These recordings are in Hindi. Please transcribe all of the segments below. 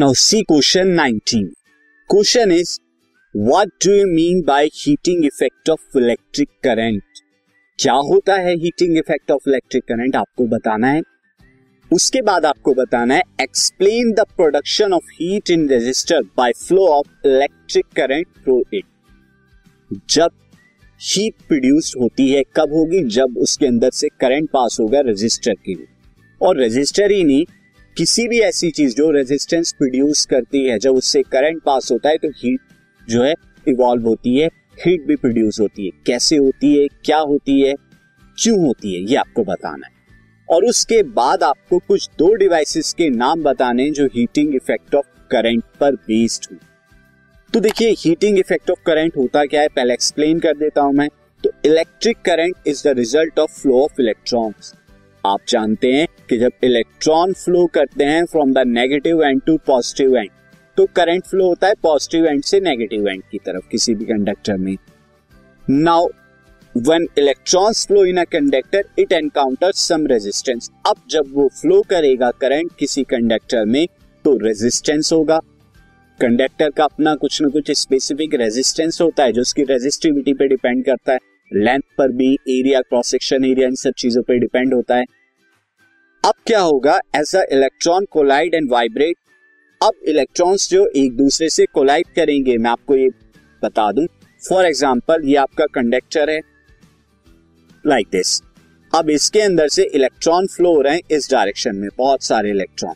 Now see question 19 question is what do you mean by heating effect of electric current क्या होता है heating effect of electric current आपको बताना है? उसके बाद आपको बताना है explain the production of heat in resistor by flow of electric current through it जब हीट प्रोड्यूस होती है, कब होगी? जब उसके अंदर से करंट पास होगा रेजिस्टर के लिए। और रेजिस्टर ही नहीं किसी भी ऐसी चीज़ जो रेजिस्टेंस प्रोड्यूस करती है, जब उससे करंट पास होता है तो हीट जो है इवॉल्व होती है हीट भी प्रोड्यूस होती है। कैसे होती है, क्या होती है, क्यों होती है, ये आपको बताना है। और उसके बाद आपको कुछ दो डिवाइसेस के नाम बताने जो हीटिंग इफ़ेक्ट ऑफ़ करंट पर बेस्ड हो तो देखिए हीटिंग इफ़ेक्ट ऑफ़ करंट होता क्या है? पहले एक्सप्लेन कर देता हूँ मैं। तो electric current is the result of flow of electrons आप जानते हैं कि जब इलेक्ट्रॉन फ्लो करते हैं from the negative end to positive end तो करंट फ्लो होता है पॉजिटिव एंड से नेगेटिव एंड की तरफ़ किसी भी कंडक्टर में। Now when electrons flow in a conductor it encounter some resistance अब जब वो फ्लो करेगा करंट किसी कंडक्टर में तो रेजिस्टेंस होगा। कंडक्टर का अपना कुछ ना कुछ स्पेसिफिक रेजिस्टेंस होता है, जो उसकी रेजिस्टिविटी पे डिपेंड करता है। लेंथ पर भी एरिया क्रॉस सेक्शन एरिया इन सब चीज़ों पर डिपेंड होता है। अब क्या होगा? As a electron collide and vibrate अब इलेक्ट्रॉन्स जो एक दूसरे से कोलाइड करेंगे, मैं आपको ये बता दूँ। फॉर एग्ज़ाम्पल ये आपका कंडक्टर है। लाइक like दिस अब इसके अंदर से इलेक्ट्रॉन फ्लो हो रहे हैं, इस डायरेक्शन में बहुत सारे इलेक्ट्रॉन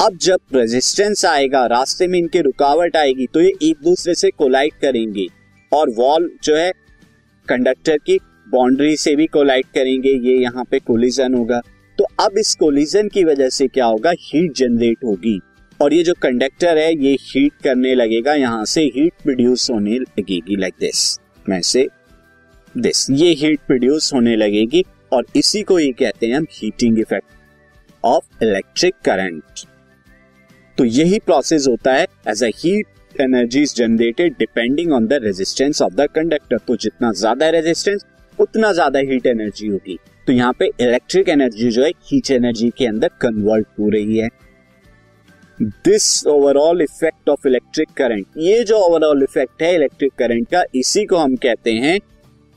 अब जब रेजिस्टेंस आएगा, रास्ते में इनके रुकावट आएगी तो ये एक दूसरे से कोलाइड करेंगे। और वॉल जो है कंडक्टर की बाउंड्री से भी कोलाइड करेंगे, ये यहाँ पे कोलिजन होगा। तो अब इस कोलिजन की वजह से क्या होगा? हीट जनरेट होगी। और ये जो कंडक्टर है, ये हीट करने लगेगा, यहाँ से हीट प्रोड्यूस होने लगेगी लाइक दिस मैं से दिस ये हीट प्रोड्यूस होने लगेगी और इसी को ये कहते हैं हम heating effect of electric current तो यही प्रोसेस होता है as a heat energy generated depending on the resistance of the conductor तो जितना ज़्यादा रेजिस्टेंस उतना ज़्यादा हीट एनर्जी होगी तो यहाँ पे इलेक्ट्रिक एनर्जी जो है हीट एनर्जी के अंदर कन्वर्ट हो रही है। This overall effect of electric current ये जो ओवरऑल इफ़ेक्ट है इलेक्ट्रिक करंट का, इसी को हम कहते हैं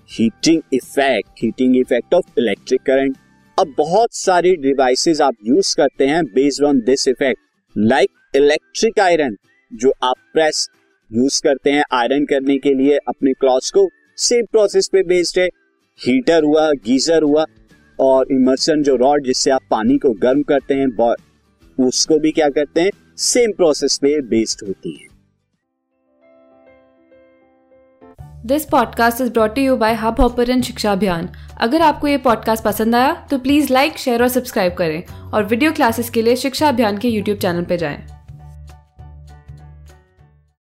heating effect heating effect of electric current अब बहुत सारी डिवाइसेस आप यूज़ करते हैं based on this effect like electric iron जो आप प्रेस यूज़ करते हैं आयरन करने के लिए अपने क्लॉथ्स को सेम प्रोसेस पे बेस्ड है। हीटर हुआ गीजर हुआ और इमर्सन जो रॉड जिससे आप पानी को गर्म करते हैं उसको भी क्या करते हैं? सेम प्रोसेस पे बेस्ड होती है। This podcast is brought you by hub hopper Shiksha Abhiyan अगर आपको ये पॉडकास्ट पसंद आया तो प्लीज़ लाइक शेयर और सब्सक्राइब करें और वीडियो क्लासेस के लिए शिक्षा अभियान के यूट्यूब चैनल पर जाएँ।